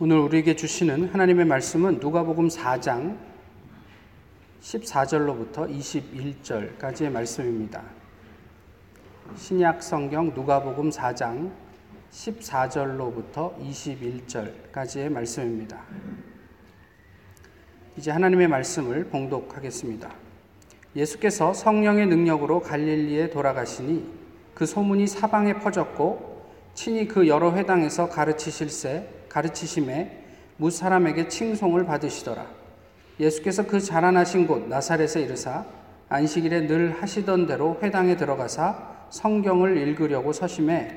오늘 우리에게 주시는 하나님의 말씀은 누가복음 4장 14절로부터 21절까지의 말씀입니다. 신약 성경 누가복음 4장 14절로부터 21절까지의 말씀입니다. 이제 하나님의 말씀을 봉독하겠습니다. 예수께서 성령의 능력으로 갈릴리에 돌아가시니 그 소문이 사방에 퍼졌고 친히 그 여러 회당에서 가르치실세 가르치심에 무 사람에게 칭송을 받으시더라. 예수께서 그 자라나신 곳 나사렛에 이르사 안식일에 늘 하시던 대로 회당에 들어가사 성경을 읽으려고 서심해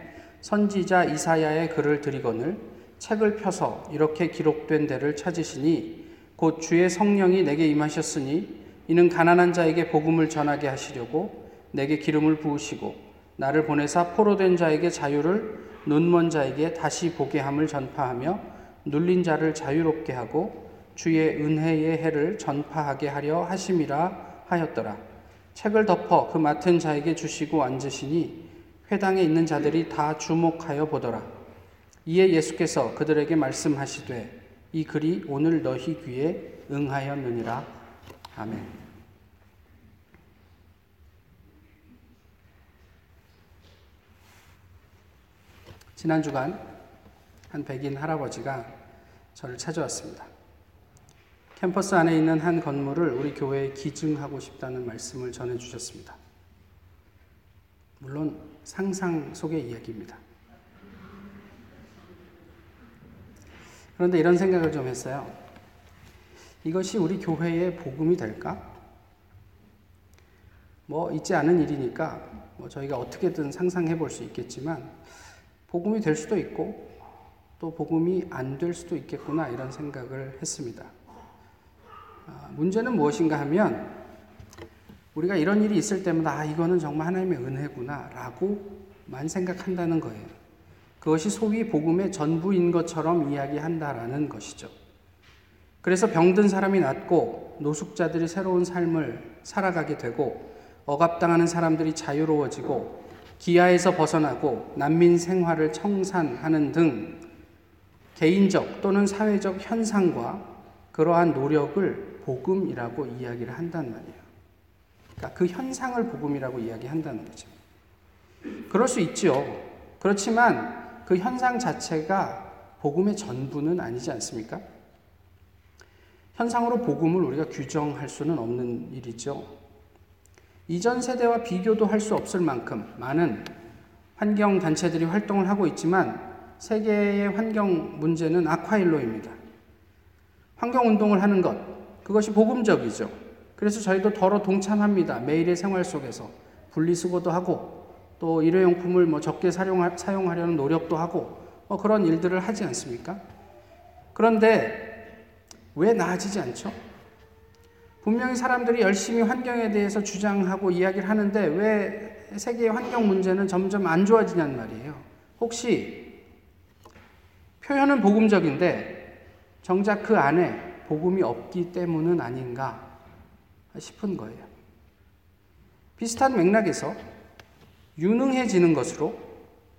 선지자 이사야의 글을 드리거늘 책을 펴서 이렇게 기록된 데를 찾으시니 곧 주의 성령이 내게 임하셨으니 이는 가난한 자에게 복음을 전하게 하시려고 내게 기름을 부으시고 나를 보내사 포로된 자에게 자유를 눈먼 자에게 다시 보게 함을 전파하며 눌린 자를 자유롭게 하고 주의 은혜의 해를 전파하게 하려 하심이라 하였더라. 책을 덮어 그 맡은 자에게 주시고 앉으시니 회당에 있는 자들이 다 주목하여 보더라. 이에 예수께서 그들에게 말씀하시되 이 글이 오늘 너희 귀에 응하였느니라. 아멘. 지난 주간 한 백인 할아버지가 저를 찾아왔습니다. 캠퍼스 안에 있는 한 건물을 우리 교회에 기증하고 싶다는 말씀을 전해 주셨습니다. 물론 상상 속의 이야기입니다. 그런데 이런 생각을 좀 했어요. 이것이 우리 교회의 복음이 될까? 뭐 있지 않은 일이니까 뭐 저희가 어떻게든 상상해 볼 수 있겠지만 복음이 될 수도 있고 또 복음이 안 될 수도 있겠구나 이런 생각을 했습니다. 아, 문제는 무엇인가 하면 우리가 이런 일이 있을 때마다 아 이거는 정말 하나님의 은혜구나라고만 생각한다는 거예요. 그것이 소위 복음의 전부인 것처럼 이야기한다라는 것이죠. 그래서 병든 사람이 낫고 노숙자들이 새로운 삶을 살아가게 되고 억압당하는 사람들이 자유로워지고 기아에서 벗어나고 난민 생활을 청산하는 등 개인적 또는 사회적 현상과 그러한 노력을 복음이라고 이야기를 한단 말이에요. 그러니까 그 현상을 복음이라고 이야기한다는 거죠. 그럴 수 있죠. 그렇지만 그 현상 자체가 복음의 전부는 아니지 않습니까? 현상으로 복음을 우리가 규정할 수는 없는 일이죠. 이전 세대와 비교도 할 수 없을 만큼 많은 환경 단체들이 활동을 하고 있지만 세계의 환경 문제는 아쿠아일로입니다. 환경 운동을 하는 것, 그것이 복음적이죠. 그래서 저희도 더러 동참합니다. 매일의 생활 속에서 분리수거도 하고 또 일회용품을 뭐 적게 사용하, 사용하려는 노력도 하고 뭐 그런 일들을 하지 않습니까? 그런데 왜 나아지지 않죠? 분명히 사람들이 열심히 환경에 대해서 주장하고 이야기를 하는데 왜 세계의 환경 문제는 점점 안 좋아지냐는 말이에요. 혹시 표현은 복음적인데 정작 그 안에 복음이 없기 때문은 아닌가 싶은 거예요. 비슷한 맥락에서 유능해지는 것으로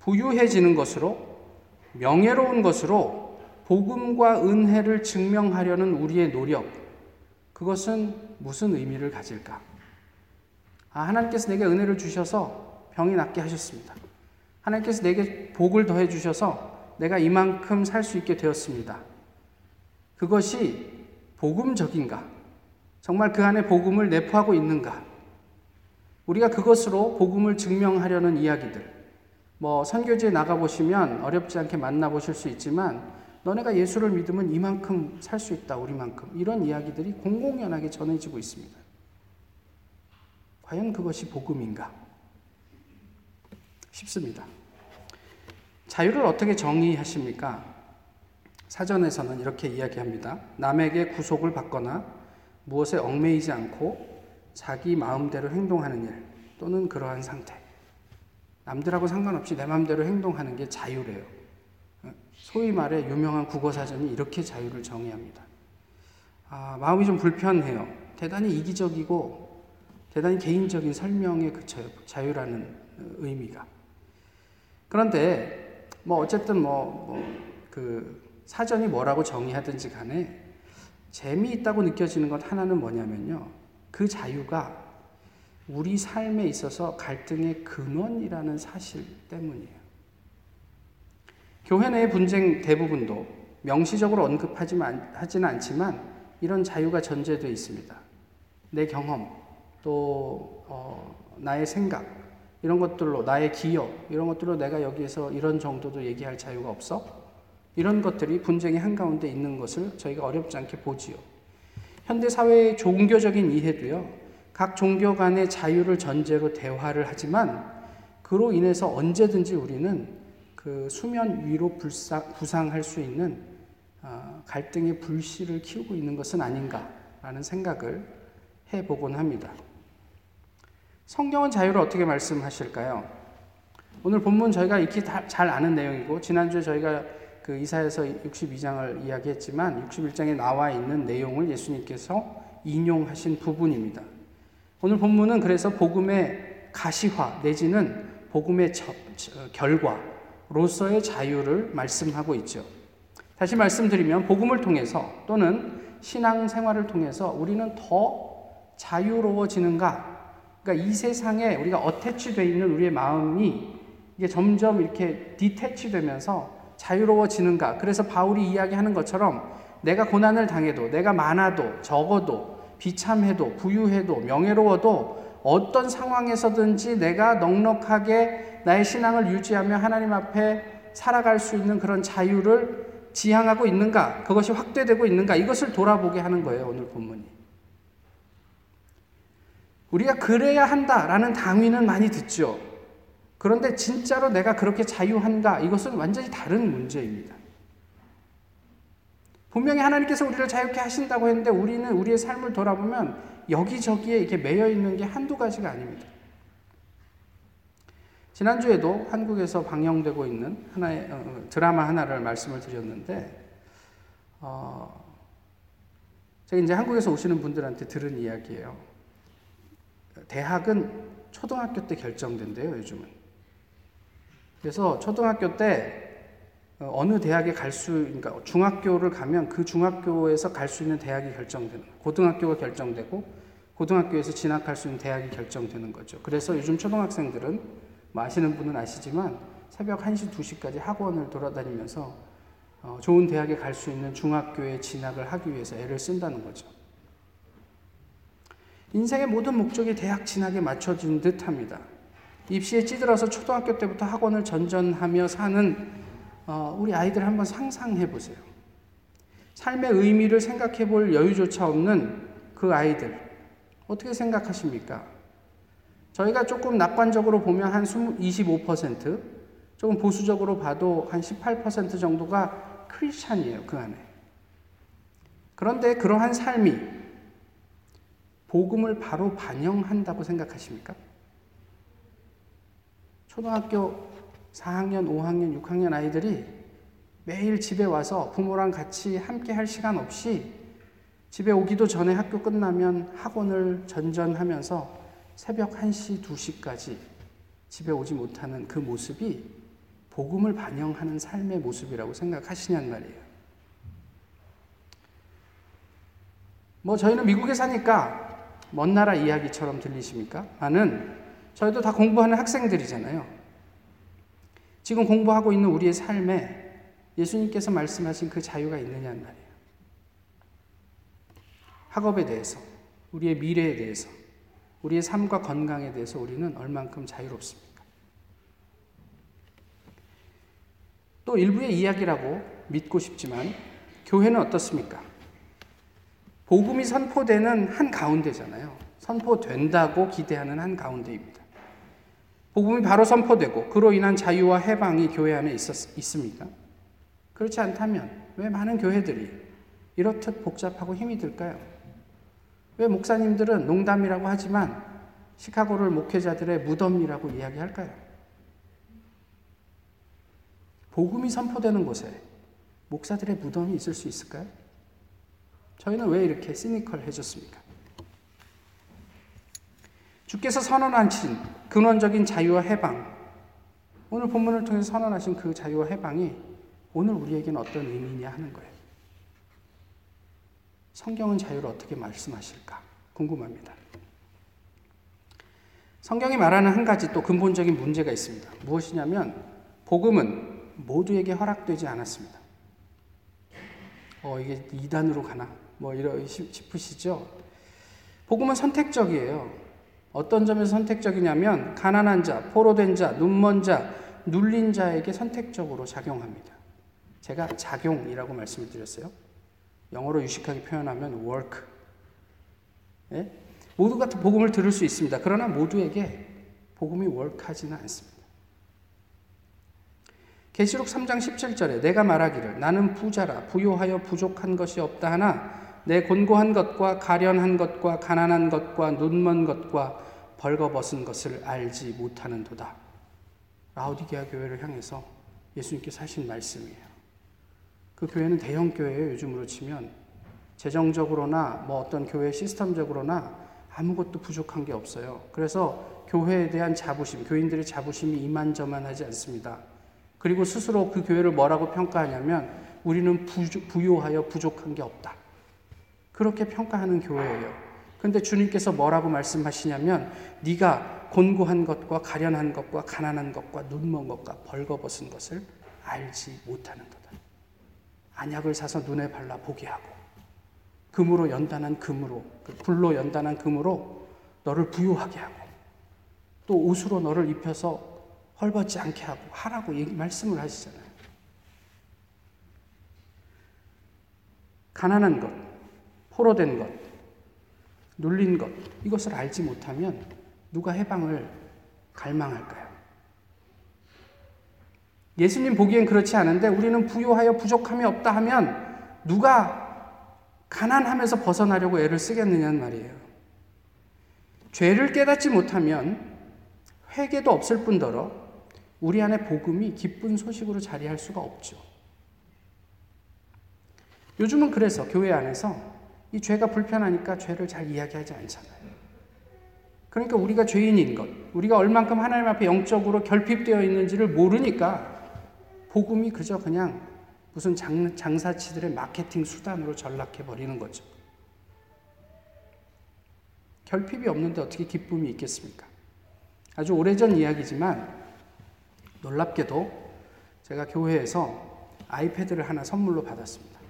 부유해지는 것으로 명예로운 것으로 복음과 은혜를 증명하려는 우리의 노력 그것은 무슨 의미를 가질까? 아, 하나님께서 내게 은혜를 주셔서 병이 낫게 하셨습니다. 하나님께서 내게 복을 더해 주셔서 내가 이만큼 살 수 있게 되었습니다. 그것이 복음적인가? 정말 그 안에 복음을 내포하고 있는가? 우리가 그것으로 복음을 증명하려는 이야기들. 뭐 선교지에 나가 보시면 어렵지 않게 만나 보실 수 있지만 너네가 예수를 믿으면 이만큼 살 수 있다, 우리만큼. 이런 이야기들이 공공연하게 전해지고 있습니다. 과연 그것이 복음인가? 싶습니다. 자유를 어떻게 정의하십니까? 사전에서는 이렇게 이야기합니다. 남에게 구속을 받거나 무엇에 얽매이지 않고 자기 마음대로 행동하는 일 또는 그러한 상태. 남들하고 상관없이 내 마음대로 행동하는 게 자유래요. 소위 말해 유명한 국어사전이 이렇게 자유를 정의합니다. 아, 마음이 좀 불편해요. 대단히 이기적이고 대단히 개인적인 설명에 그쳐요. 자유라는 의미가. 그런데 뭐 어쨌든 뭐그 사전이 뭐라고 정의하든지 간에 재미있다고 느껴지는 것 하나는 뭐냐면요. 그 자유가 우리 삶에 있어서 갈등의 근원이라는 사실 때문이에요. 교회 내의 분쟁 대부분도 명시적으로 언급하지는 않지만 이런 자유가 전제되어 있습니다. 내 경험, 또 어, 나의 생각, 이런 것들로 나의 기여, 이런 것들로 내가 여기에서 이런 정도도 얘기할 자유가 없어? 이런 것들이 분쟁의 한가운데 있는 것을 저희가 어렵지 않게 보지요. 현대 사회의 종교적인 이해도요, 각 종교 간의 자유를 전제로 대화를 하지만 그로 인해서 언제든지 우리는 그 수면 위로 불상, 부상할 수 있는 어, 갈등의 불씨를 키우고 있는 것은 아닌가라는 생각을 해보곤 합니다. 성경은 자유를 어떻게 말씀하실까요? 오늘 본문 저희가 익히 잘 아는 내용이고 지난주에 저희가 그 이사에서 62장을 이야기했지만 61장에 나와 있는 내용을 예수님께서 인용하신 부분입니다. 오늘 본문은 그래서 복음의 가시화 내지는 복음의 저, 저, 결과 로서의 자유를 말씀하고 있죠. 다시 말씀드리면 복음을 통해서 또는 신앙 생활을 통해서 우리는 더 자유로워지는가? 그러니까 이 세상에 우리가 어태치되어 있는 우리의 마음이 이게 점점 이렇게 디태치되면서 자유로워지는가? 그래서 바울이 이야기하는 것처럼 내가 고난을 당해도 내가 많아도 적어도 비참해도 부유해도 명예로워도 어떤 상황에서든지 내가 넉넉하게 나의 신앙을 유지하며 하나님 앞에 살아갈 수 있는 그런 자유를 지향하고 있는가? 그것이 확대되고 있는가? 이것을 돌아보게 하는 거예요, 오늘 본문이. 우리가 그래야 한다라는 당위는 많이 듣죠. 그런데 진짜로 내가 그렇게 자유한가? 이것은 완전히 다른 문제입니다. 분명히 하나님께서 우리를 자유케 하신다고 했는데 우리는 우리의 삶을 돌아보면 여기저기에 이렇게 매여 있는 게 한두 가지가 아닙니다. 지난주에도 한국에서 방영되고 있는 하나의 어, 어, 드라마 하나를 말씀을 드렸는데, 어, 제가 이제 한국에서 오시는 분들한테 들은 이야기예요. 대학은 초등학교 때 결정된대요, 요즘은. 그래서 초등학교 때 어, 어느 대학에 갈 수, 그러니까 중학교를 가면 그 중학교에서 갈 수 있는 대학이 결정되는, 고등학교가 결정되고, 고등학교에서 진학할 수 있는 대학이 결정되는 거죠. 그래서 요즘 초등학생들은, 뭐 아시는 분은 아시지만, 새벽 1시, 2시까지 학원을 돌아다니면서 어, 좋은 대학에 갈 수 있는 중학교에 진학을 하기 위해서 애를 쓴다는 거죠. 인생의 모든 목적이 대학 진학에 맞춰진 듯 합니다. 입시에 찌들어서 초등학교 때부터 학원을 전전하며 사는 어, 우리 아이들 한번 상상해 보세요. 삶의 의미를 생각해 볼 여유조차 없는 그 아이들. 어떻게 생각하십니까? 저희가 조금 낙관적으로 보면 한 25%, 조금 보수적으로 봐도 한 18% 정도가 크리스찬이에요, 그 안에. 그런데 그러한 삶이 복음을 바로 반영한다고 생각하십니까? 초등학교 4학년, 5학년, 6학년 아이들이 매일 집에 와서 부모랑 같이 함께 할 시간 없이 집에 오기도 전에 학교 끝나면 학원을 전전하면서 새벽 1시, 2시까지 집에 오지 못하는 그 모습이 복음을 반영하는 삶의 모습이라고 생각하시냔 말이에요. 뭐 저희는 미국에 사니까 먼 나라 이야기처럼 들리십니까? 나는 저희도 다 공부하는 학생들이잖아요. 지금 공부하고 있는 우리의 삶에 예수님께서 말씀하신 그 자유가 있느냐는 말이에요. 학업에 대해서, 우리의 미래에 대해서, 우리의 삶과 건강에 대해서 우리는 얼만큼 자유롭습니까? 또 일부의 이야기라고 믿고 싶지만 교회는 어떻습니까? 복음이 선포되는 한 가운데잖아요. 선포된다고 기대하는 한 가운데입니다. 복음이 바로 선포되고 그로 인한 자유와 해방이 교회 안에 있었, 있습니까? 그렇지 않다면 왜 많은 교회들이 이렇듯 복잡하고 힘이 들까요? 왜 목사님들은 농담이라고 하지만 시카고를 목회자들의 무덤이라고 이야기할까요? 복음이 선포되는 곳에 목사들의 무덤이 있을 수 있을까요? 저희는 왜 이렇게 시니컬해졌습니까? 주께서 선언하신 근원적인 자유와 해방, 오늘 본문을 통해 선언하신 그 자유와 해방이 오늘 우리에게는 어떤 의미냐 하는 거예요. 성경은 자유를 어떻게 말씀하실까 궁금합니다. 성경이 말하는 한 가지 또 근본적인 문제가 있습니다. 무엇이냐면 복음은 모두에게 허락되지 않았습니다. 어, 이게 이단으로 가나? 뭐 이러 싶으시죠? 복음은 선택적이에요. 어떤 점에서 선택적이냐면 가난한 자, 포로된 자, 눈먼 자, 눌린 자에게 선택적으로 작용합니다. 제가 작용이라고 말씀을 드렸어요. 영어로 유식하게 표현하면 work. 예? 모두가 복음을 들을 수 있습니다. 그러나 모두에게 복음이 work하지는 않습니다. 계시록 3장 17절에 내가 말하기를 나는 부자라 부요하여 부족한 것이 없다 하나 내 곤고한 것과 가련한 것과 가난한 것과 눈먼 것과 벌거벗은 것을 알지 못하는도다. 라우디게아 교회를 향해서 예수님께서 하신 말씀이에요. 그 교회는 대형 교회예요. 요즘으로 치면 재정적으로나 뭐 어떤 교회 시스템적으로나 아무것도 부족한 게 없어요. 그래서 교회에 대한 자부심, 교인들의 자부심이 이만저만하지 않습니다. 그리고 스스로 그 교회를 뭐라고 평가하냐면 우리는 부요하여 부족한 게 없다. 그렇게 평가하는 교회예요. 근데 주님께서 뭐라고 말씀하시냐면 네가 곤고한 것과 가련한 것과 가난한 것과 눈먼 것과 벌거벗은 것을 알지 못하는 것. 안약을 사서 눈에 발라 보게 하고 금으로 연단한 금으로 그 불로 연단한 금으로 너를 부유하게 하고 또 옷으로 너를 입혀서 헐벗지 않게 하고 하라고 말씀을 하시잖아요. 가난한 것, 포로된 것, 눌린 것, 이것을 알지 못하면 누가 해방을 갈망할까요? 예수님 보기엔 그렇지 않은데 우리는 부유하여 부족함이 없다 하면 누가 가난하면서 벗어나려고 애를 쓰겠느냐는 말이에요. 죄를 깨닫지 못하면 회개도 없을 뿐더러 우리 안에 복음이 기쁜 소식으로 자리할 수가 없죠. 요즘은 그래서 교회 안에서 이 죄가 불편하니까 죄를 잘 이야기하지 않잖아요. 그러니까 우리가 죄인인 것, 우리가 얼만큼 하나님 앞에 영적으로 결핍되어 있는지를 모르니까 복음이 그저 그냥 무슨 장, 장사치들의 마케팅 수단으로 전락해 버리는 거죠. 결핍이 없는데 어떻게 기쁨이 있겠습니까? 아주 오래전 이야기지만 놀랍게도 제가 교회에서 iPad를 하나 선물로 받았습니다.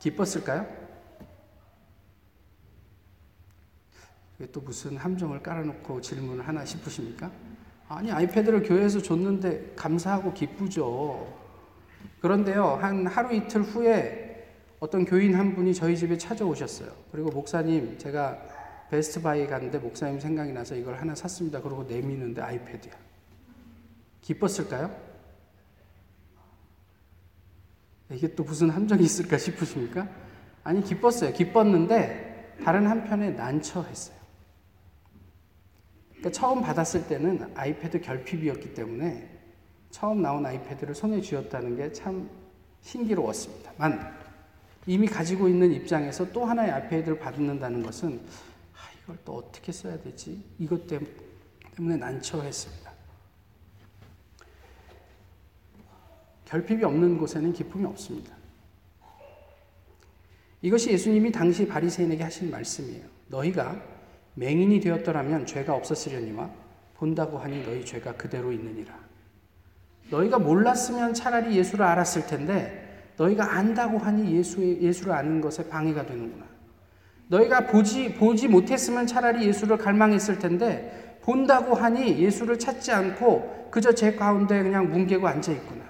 기뻤을까요? 또 무슨 함정을 깔아놓고 질문을 하나 싶으십니까? 아니, iPad를 교회에서 줬는데 감사하고 기쁘죠. 그런데요, 한 하루 이틀 후에 어떤 교인 한 분이 저희 집에 찾아오셨어요. 그리고 목사님, 제가 Best Buy 갔는데 목사님 생각이 나서 이걸 하나 샀습니다. 그러고 내미는데 iPad야. 기뻤을까요? 이게 또 무슨 함정이 있을까 싶으십니까? 아니, 기뻤어요. 기뻤는데 다른 한편에 난처했어요. 그러니까 처음 받았을 때는 아이패드 결핍이었기 때문에 처음 나온 아이패드를 손에 쥐었다는 게 참 신기로웠습니다만 이미 가지고 있는 입장에서 또 하나의 아이패드를 받는다는 것은 아, 이걸 또 어떻게 써야 되지? 이것 때문에 난처했습니다. 결핍이 없는 곳에는 기쁨이 없습니다. 이것이 예수님이 당시 바리새인에게 하신 말씀이에요. 너희가 맹인이 되었더라면 죄가 없었으려니와 본다고 하니 너희 죄가 그대로 있느니라. 너희가 몰랐으면 차라리 예수를 알았을 텐데 너희가 안다고 하니 예수의, 예수를 아는 것에 방해가 되는구나. 너희가 보지, 보지 못했으면 차라리 예수를 갈망했을 텐데 본다고 하니 예수를 찾지 않고 그저 제 가운데 그냥 뭉개고 앉아 있구나.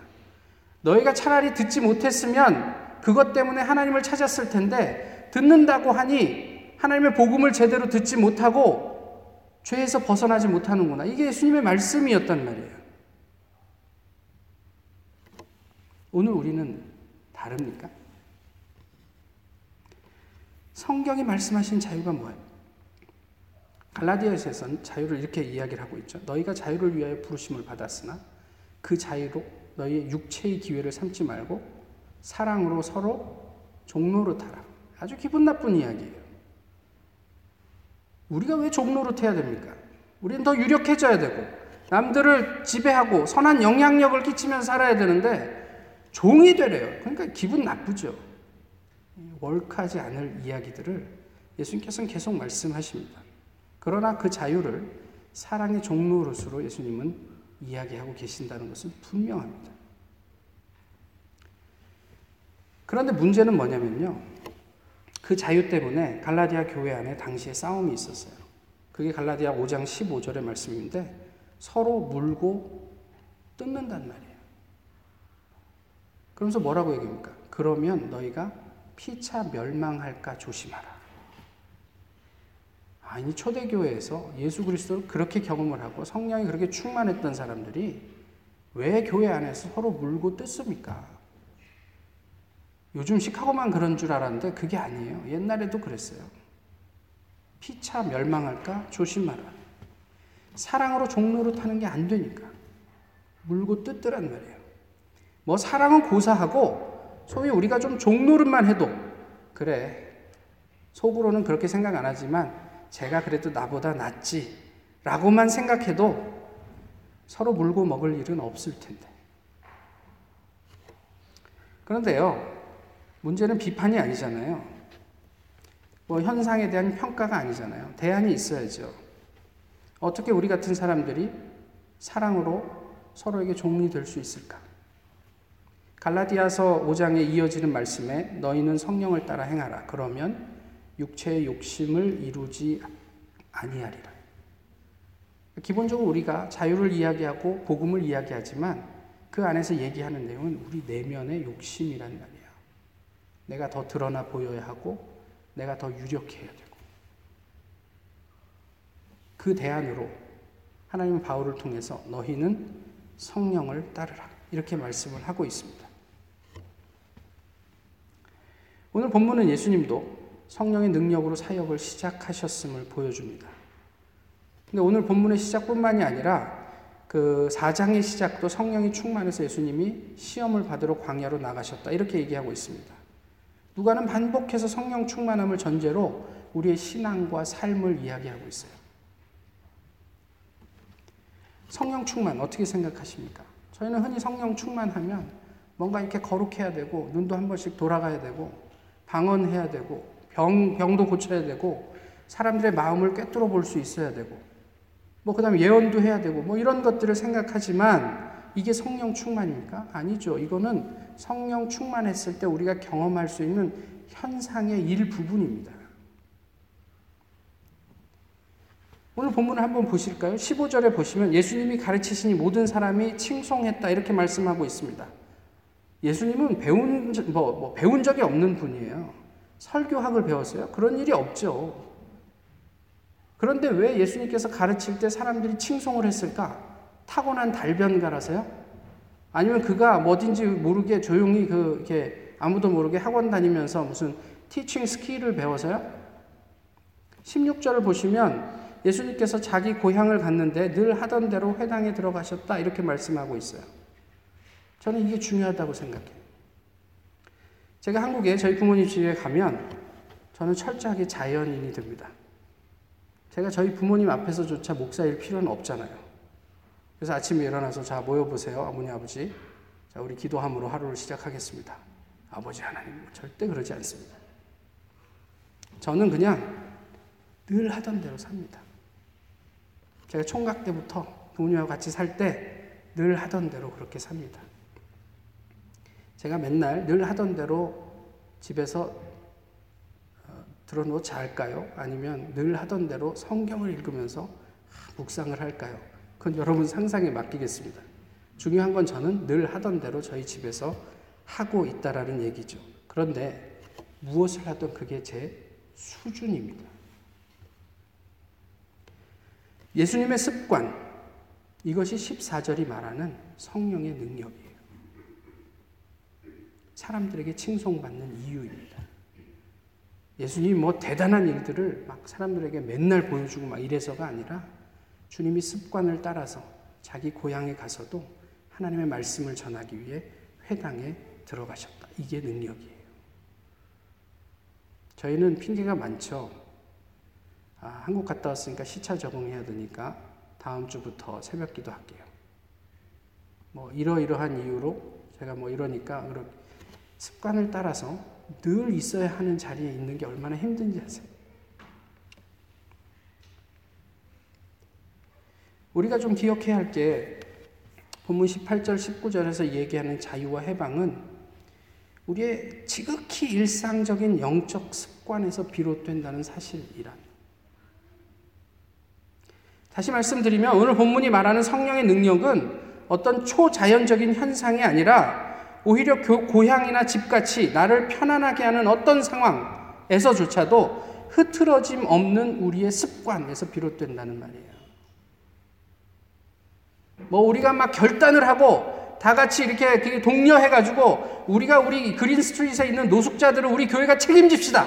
너희가 차라리 듣지 못했으면 그것 때문에 하나님을 찾았을 텐데 듣는다고 하니 하나님의 복음을 제대로 듣지 못하고 죄에서 벗어나지 못하는구나. 이게 예수님의 말씀이었단 말이에요. 오늘 우리는 다릅니까? 성경이 말씀하신 자유가 뭐예요? 갈라디아에서는 자유를 이렇게 이야기를 하고 있죠. 너희가 자유를 위하여 부르심을 받았으나 그 자유로 너희의 육체의 기회를 삼지 말고 사랑으로 서로 종로로 타라. 아주 기분 나쁜 이야기예요. 우리가 왜 종로로 태야 됩니까? 우리는 더 유력해져야 되고, 남들을 지배하고 선한 영향력을 끼치면 살아야 되는데 종이 되래요. 그러니까 기분 나쁘죠. 월크하지 않을 이야기들을 예수님께서는 계속 말씀하십니다. 그러나 그 자유를 사랑의 종로로서로 예수님은 이야기하고 계신다는 것은 분명합니다. 그런데 문제는 뭐냐면요. 그 자유 때문에 갈라디아 교회 안에 당시에 싸움이 있었어요. 그게 갈라디아 5장 15절의 말씀인데 서로 물고 뜯는단 말이에요. 그러면서 뭐라고 얘기합니까? 그러면 너희가 피차 멸망할까 조심하라. 아니 초대교회에서 예수 그리스도를 그렇게 경험을 하고 성령이 그렇게 충만했던 사람들이 왜 교회 안에서 서로 물고 뜯습니까? 요즘 시카고만 그런 줄 알았는데 그게 아니에요. 옛날에도 그랬어요. 피차 멸망할까 조심하라. 사랑으로 종로로 타는 게 안 되니까 물고 뜯더란 말이에요. 뭐 사랑은 고사하고 소위 우리가 좀 종노릇만 해도 그래 속으로는 그렇게 생각 안 하지만 제가 그래도 나보다 낫지 라고만 생각해도 서로 물고 먹을 일은 없을 텐데. 그런데요, 문제는 비판이 아니잖아요. 뭐 현상에 대한 평가가 아니잖아요. 대안이 있어야죠. 어떻게 우리 같은 사람들이 사랑으로 서로에게 종이 될 수 있을까? 갈라디아서 5장에 이어지는 말씀에 너희는 성령을 따라 행하라. 그러면 육체의 욕심을 이루지 아니하리라. 기본적으로 우리가 자유를 이야기하고 복음을 이야기하지만 그 안에서 얘기하는 내용은 우리 내면의 욕심이란 말이야. 내가 더 드러나 보여야 하고 내가 더 유력해야 되고 그 대안으로 하나님은 바울을 통해서 너희는 성령을 따르라 이렇게 말씀을 하고 있습니다. 오늘 본문은 예수님도 성령의 능력으로 사역을 시작하셨음을 보여줍니다. 근데 오늘 본문의 시작뿐만이 아니라 그 4장의 시작도 성령이 충만해서 예수님이 시험을 받으러 광야로 나가셨다. 이렇게 얘기하고 있습니다. 누가는 반복해서 성령 충만함을 전제로 우리의 신앙과 삶을 이야기하고 있어요. 성령 충만 어떻게 생각하십니까? 저희는 흔히 성령 충만하면 뭔가 이렇게 거룩해야 되고 눈도 한 번씩 돌아가야 되고 방언해야 되고 병, 병도 고쳐야 되고 사람들의 마음을 꿰뚫어 볼 수 있어야 되고 뭐 그다음에 예언도 해야 되고 뭐 이런 것들을 생각하지만 이게 성령 충만입니까? 아니죠. 이거는 성령 충만했을 때 우리가 경험할 수 있는 현상의 일부분입니다. 오늘 본문을 한번 보실까요? 15절에 보시면 예수님이 가르치시니 모든 사람이 칭송했다 이렇게 말씀하고 있습니다. 예수님은 배운 뭐, 뭐 배운 적이 없는 분이에요. 설교학을 배웠어요? 그런 일이 없죠. 그런데 왜 예수님께서 가르칠 때 사람들이 칭송을 했을까? 타고난 달변가라서요? 아니면 그가 뭐든지 모르게 조용히 그, 이렇게 아무도 모르게 학원 다니면서 무슨 teaching skill을 배워서요? 16절을 보시면 예수님께서 자기 고향을 갔는데 늘 하던 대로 회당에 들어가셨다. 이렇게 말씀하고 있어요. 저는 이게 중요하다고 생각해요. 제가 한국에 저희 부모님 집에 가면 저는 철저하게 자연인이 됩니다. 제가 저희 부모님 앞에서조차 목사일 필요는 없잖아요. 그래서 아침에 일어나서 자 모여보세요. 어머니 아버지. 자 우리 기도함으로 하루를 시작하겠습니다. 아버지 하나님 절대 그러지 않습니다. 저는 그냥 늘 하던 대로 삽니다. 제가 총각 때부터 부모님하고 같이 살 때 늘 하던 대로 그렇게 삽니다. 제가 맨날 늘 하던 대로 집에서 어, 들어놓고 잘까요? 아니면 늘 하던 대로 성경을 읽으면서 묵상을 할까요? 그건 여러분 상상에 맡기겠습니다. 중요한 건 저는 늘 하던 대로 저희 집에서 하고 있다라는 얘기죠. 그런데 무엇을 하든 그게 제 수준입니다. 예수님의 습관, 이것이 14절이 말하는 성령의 능력이에요. 사람들에게 칭송받는 이유입니다. 예수님이 뭐 대단한 일들을 막 사람들에게 맨날 보여주고 막 이래서가 아니라 주님이 습관을 따라서 자기 고향에 가서도 하나님의 말씀을 전하기 위해 회당에 들어가셨다. 이게 능력이에요. 저희는 핑계가 많죠. 아, 한국 갔다 왔으니까 시차 적응해야 되니까 다음 주부터 새벽 기도 할게요. 뭐 이러이러한 이유로 제가 뭐 이러니까 습관을 따라서 늘 있어야 하는 자리에 있는 게 얼마나 힘든지 아세요? 우리가 좀 기억해야 할 게 본문 18절 19절에서 얘기하는 자유와 해방은 우리의 지극히 일상적인 영적 습관에서 비롯된다는 사실이란. 다시 말씀드리면 오늘 본문이 말하는 성령의 능력은 어떤 초자연적인 현상이 아니라 오히려 고향이나 집같이 나를 편안하게 하는 어떤 상황에서조차도 흐트러짐 없는 우리의 습관에서 비롯된다는 말이에요. 뭐 우리가 막 결단을 하고 다 같이 이렇게 동료해가지고 우리가 우리 그린 스트리트에 있는 노숙자들을 우리 교회가 책임집시다.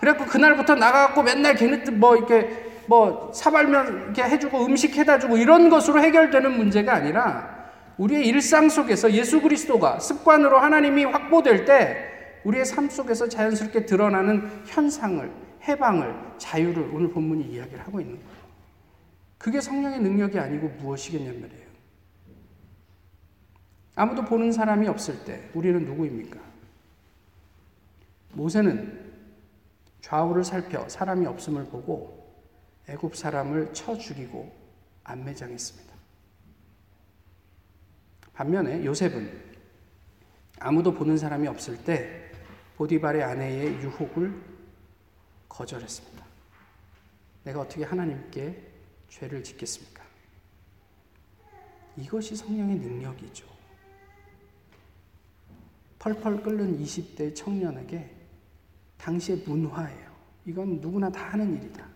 그래갖고 그날부터 나가갖고 맨날 걔네들 뭐 이렇게 뭐 사발면 이렇게 해주고 음식 해다 주고 이런 것으로 해결되는 문제가 아니라 우리의 일상 속에서 예수 그리스도가 습관으로 하나님이 확보될 때 우리의 삶 속에서 자연스럽게 드러나는 현상을 해방을 자유를 오늘 본문이 이야기를 하고 있는 거예요. 그게 성령의 능력이 아니고 무엇이겠냔 말이에요. 아무도 보는 사람이 없을 때 우리는 누구입니까? 모세는 좌우를 살펴 사람이 없음을 보고 애굽 사람을 쳐 죽이고 안매장했습니다. 반면에 요셉은 아무도 보는 사람이 없을 때 보디발의 아내의 유혹을 거절했습니다. 내가 어떻게 하나님께 죄를 짓겠습니까? 이것이 성령의 능력이죠. 펄펄 끓는 20대 청년에게 당시의 문화예요. 이건 누구나 다 하는 일이다.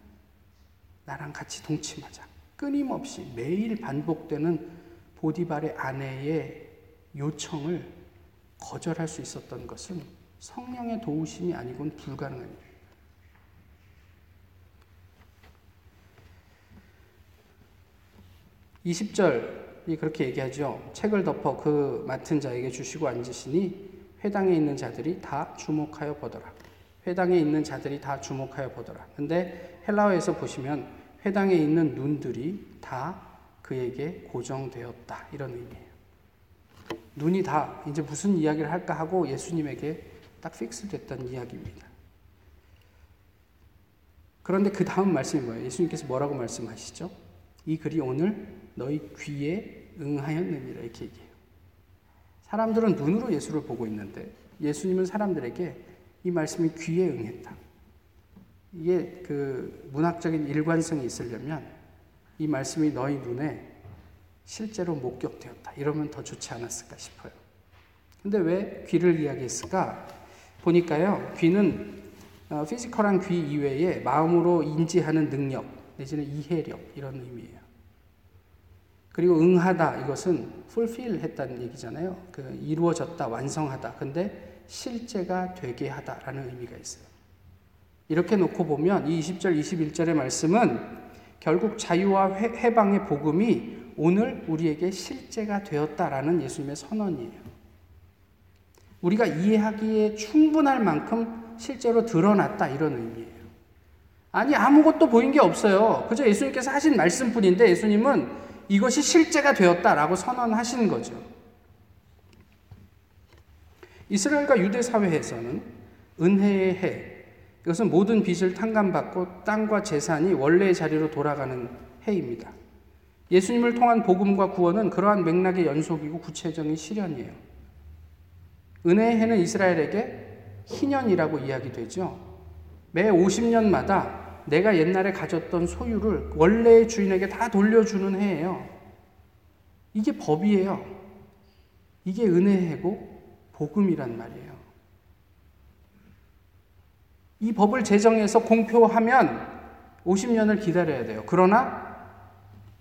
나랑 같이 동침하자. 끊임없이 매일 반복되는 보디발의 아내의 요청을 거절할 수 있었던 것은 성령의 도우심이 아니곤 불가능한 일입니다. 20절이 그렇게 얘기하죠. 책을 덮어 그 맡은 자에게 주시고 앉으시니 회당에 있는 자들이 다 주목하여 보더라. 회당에 있는 자들이 다 주목하여 보더라. 근데 헬라어에서 보시면 회당에 있는 눈들이 다 그에게 고정되었다. 이런 의미예요. 눈이 다 이제 무슨 이야기를 할까 하고 예수님에게 딱 fix 됐단 이야기입니다. 그런데 그 다음 말씀이 뭐예요? 예수님께서 뭐라고 말씀하시죠? 이 글이 오늘 너희 귀에 응하였느니라 이렇게 얘기해요. 사람들은 눈으로 예수를 보고 있는데 예수님은 사람들에게 이 말씀이 귀에 응했다. 이게 그 문학적인 일관성이 있으려면 이 말씀이 너희 눈에 실제로 목격되었다. 이러면 더 좋지 않았을까 싶어요. 근데 왜 귀를 이야기했을까? 보니까요, 귀는 어, 피지컬한 귀 이외에 마음으로 인지하는 능력, 내지는 이해력, 이런 의미예요. 그리고 응하다, 이것은 fulfill 했다는 얘기잖아요. 그 이루어졌다, 완성하다. 근데 실제가 되게 하다라는 의미가 있어요. 이렇게 놓고 보면 이 20절, 21절의 말씀은 결국 자유와 해방의 복음이 오늘 우리에게 실제가 되었다라는 예수님의 선언이에요. 우리가 이해하기에 충분할 만큼 실제로 드러났다 이런 의미예요. 아니 아무것도 보인 게 없어요. 그저 예수님께서 하신 말씀뿐인데 예수님은 이것이 실제가 되었다라고 선언하시는 거죠. 이스라엘과 유대 사회에서는 은혜의 해, 이것은 모든 빚을 탕감받고 땅과 재산이 원래의 자리로 돌아가는 해입니다. 예수님을 통한 복음과 구원은 그러한 맥락의 연속이고 구체적인 실현이에요. 은혜의 해는 이스라엘에게 희년이라고 이야기되죠. 매 50년마다 내가 옛날에 가졌던 소유를 원래의 주인에게 다 돌려주는 해예요. 이게 법이에요. 이게 은혜해고 복음이란 말이에요. 이 법을 제정해서 공표하면 50년을 기다려야 돼요. 그러나,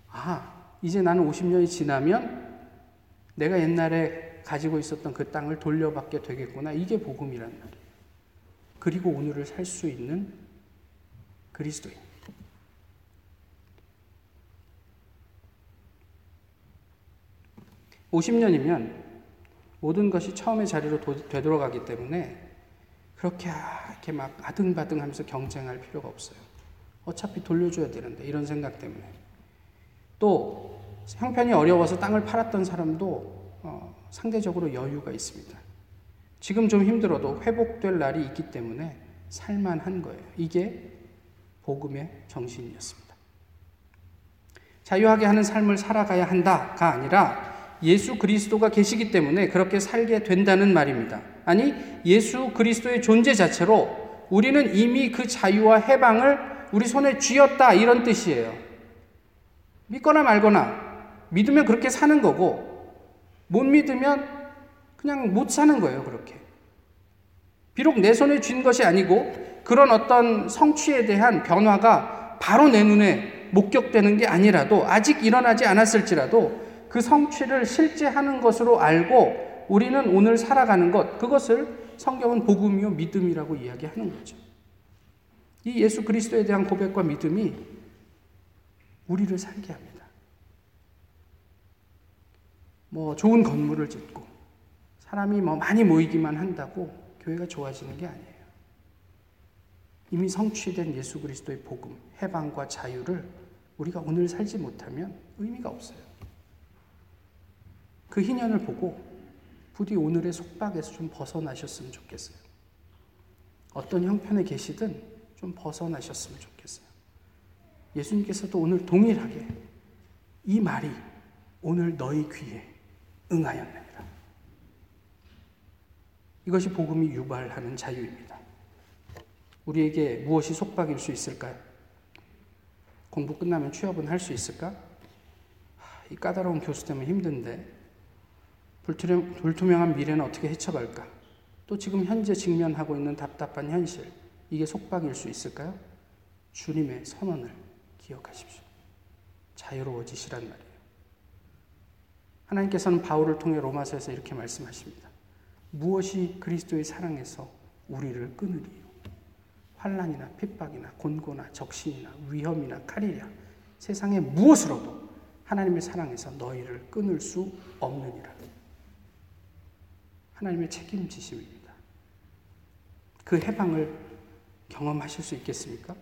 아, 이제 나는 50년이 지나면 내가 옛날에 가지고 있었던 그 땅을 돌려받게 되겠구나. 이게 복음이란 말이에요. 그리고 오늘을 살 수 있는 그리스도인. (50년이면) 모든 것이 처음의 자리로 되돌아가기 때문에 그렇게 이렇게 막 아등바등 하면서 경쟁할 필요가 없어요. 어차피 돌려줘야 되는데 이런 생각 때문에. 또 형편이 어려워서 땅을 팔았던 사람도 어, 상대적으로 여유가 있습니다. 지금 좀 힘들어도 회복될 날이 있기 때문에 살만한 거예요. 이게 복음의 정신이었습니다. 자유하게 하는 삶을 살아가야 한다가 아니라 예수 그리스도가 계시기 때문에 그렇게 살게 된다는 말입니다. 아니, 예수 그리스도의 존재 자체로 우리는 이미 그 자유와 해방을 우리 손에 쥐었다 이런 뜻이에요. 믿거나 말거나 믿으면 그렇게 사는 거고 못 믿으면 그냥 못 사는 거예요, 그렇게. 비록 내 손에 쥔 것이 아니고 그런 어떤 성취에 대한 변화가 바로 내 눈에 목격되는 게 아니라도 아직 일어나지 않았을지라도 그 성취를 실제 하는 것으로 알고 우리는 오늘 살아가는 것, 그것을 성경은 복음이요 믿음이라고 이야기하는 거죠. 이 예수 그리스도에 대한 고백과 믿음이 우리를 살게 합니다. 뭐 좋은 건물을 짓고 사람이 뭐 많이 모이기만 한다고 교회가 좋아지는 게 아니에요. 이미 성취된 예수 그리스도의 복음, 해방과 자유를 우리가 오늘 살지 못하면 의미가 없어요. 그 희년을 보고 부디 오늘의 속박에서 좀 벗어나셨으면 좋겠어요. 어떤 형편에 계시든 좀 벗어나셨으면 좋겠어요. 예수님께서도 오늘 동일하게 이 말이 오늘 너희 귀에 응하였느니라. 이것이 복음이 유발하는 자유입니다. 우리에게 무엇이 속박일 수 있을까요? 공부 끝나면 취업은 할 수 있을까? 이 까다로운 교수 때문에 힘든데 불투명, 불투명한 미래는 어떻게 헤쳐갈까? 또 지금 현재 직면하고 있는 답답한 현실, 이게 속박일 수 있을까요? 주님의 선언을 기억하십시오. 자유로워지시란 말이에요. 하나님께서는 바울을 통해 로마서에서 이렇게 말씀하십니다. 무엇이 그리스도의 사랑에서 우리를 끊으리요? 환란이나 핍박이나 곤고나 적신이나 위험이나 칼이랴 세상의 무엇으로도 하나님의 사랑에서 너희를 끊을 수 없느니라. 하나님의 책임지심입니다. 그 해방을 경험하실 수 있겠습니까?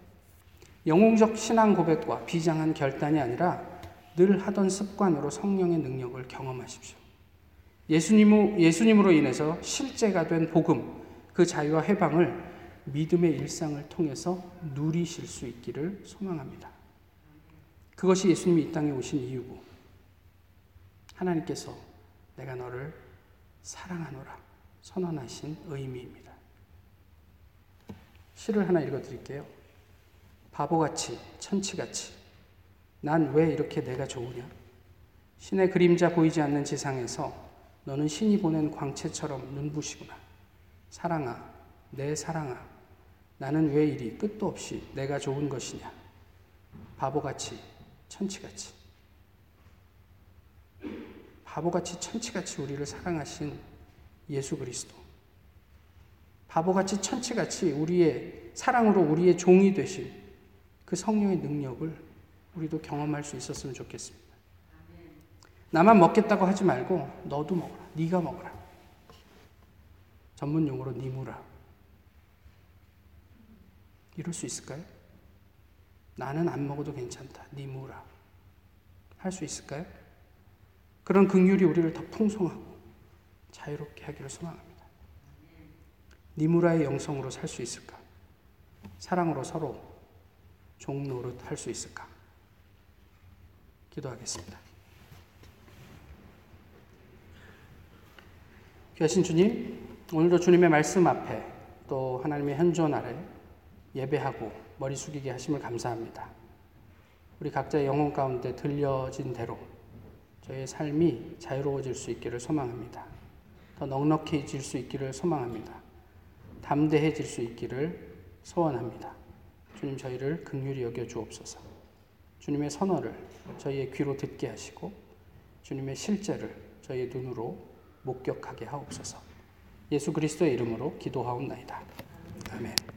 영웅적 신앙 고백과 비장한 결단이 아니라 늘 하던 습관으로 성령의 능력을 경험하십시오. 예수님, 예수님으로 인해서 실제가 된 복음, 그 자유와 해방을 믿음의 일상을 통해서 누리실 수 있기를 소망합니다. 그것이 예수님이 이 땅에 오신 이유고, 하나님께서 내가 너를 사랑하노라 선언하신 의미입니다. 시를 하나 읽어 드릴게요. 바보같이, 천치같이, 난 왜 이렇게 내가 좋으냐? 신의 그림자 보이지 않는 지상에서 너는 신이 보낸 광채처럼 눈부시구나. 사랑아, 내 사랑아, 나는 왜 이리 끝도 없이 내가 좋은 것이냐? 바보같이, 천치같이. 바보같이 천치같이 우리를 사랑하신 예수 그리스도. 바보같이 천치같이 우리의 사랑으로 우리의 종이 되신 그 성령의 능력을 우리도 경험할 수 있었으면 좋겠습니다. 나만 먹겠다고 하지 말고 너도 먹어라. 네가 먹어라. 전문 용어로 니무라. 이럴 수 있을까요? 나는 안 먹어도 괜찮다. 니무라. 할 수 있을까요? 그런 긍휼이 우리를 더 풍성하고 자유롭게 하기를 소망합니다. 니무라의 영성으로 살 수 있을까? 사랑으로 서로 종 노릇 할 수 있을까? 기도하겠습니다. 귀하신 주님, 오늘도 주님의 말씀 앞에 또 하나님의 현존 아래 예배하고 머리 숙이게 하심을 감사합니다. 우리 각자의 영혼 가운데 들려진 대로 저의 삶이 자유로워질 수 있기를 소망합니다. 더 넉넉해질 수 있기를 소망합니다. 담대해질 수 있기를 소원합니다. 주님 저희를 극률히 여겨 주옵소서. 주님의 선언을 저희의 귀로 듣게 하시고 주님의 실제를 저희의 눈으로 목격하게 하옵소서. 예수 그리스도의 이름으로 기도하옵나이다. 아멘.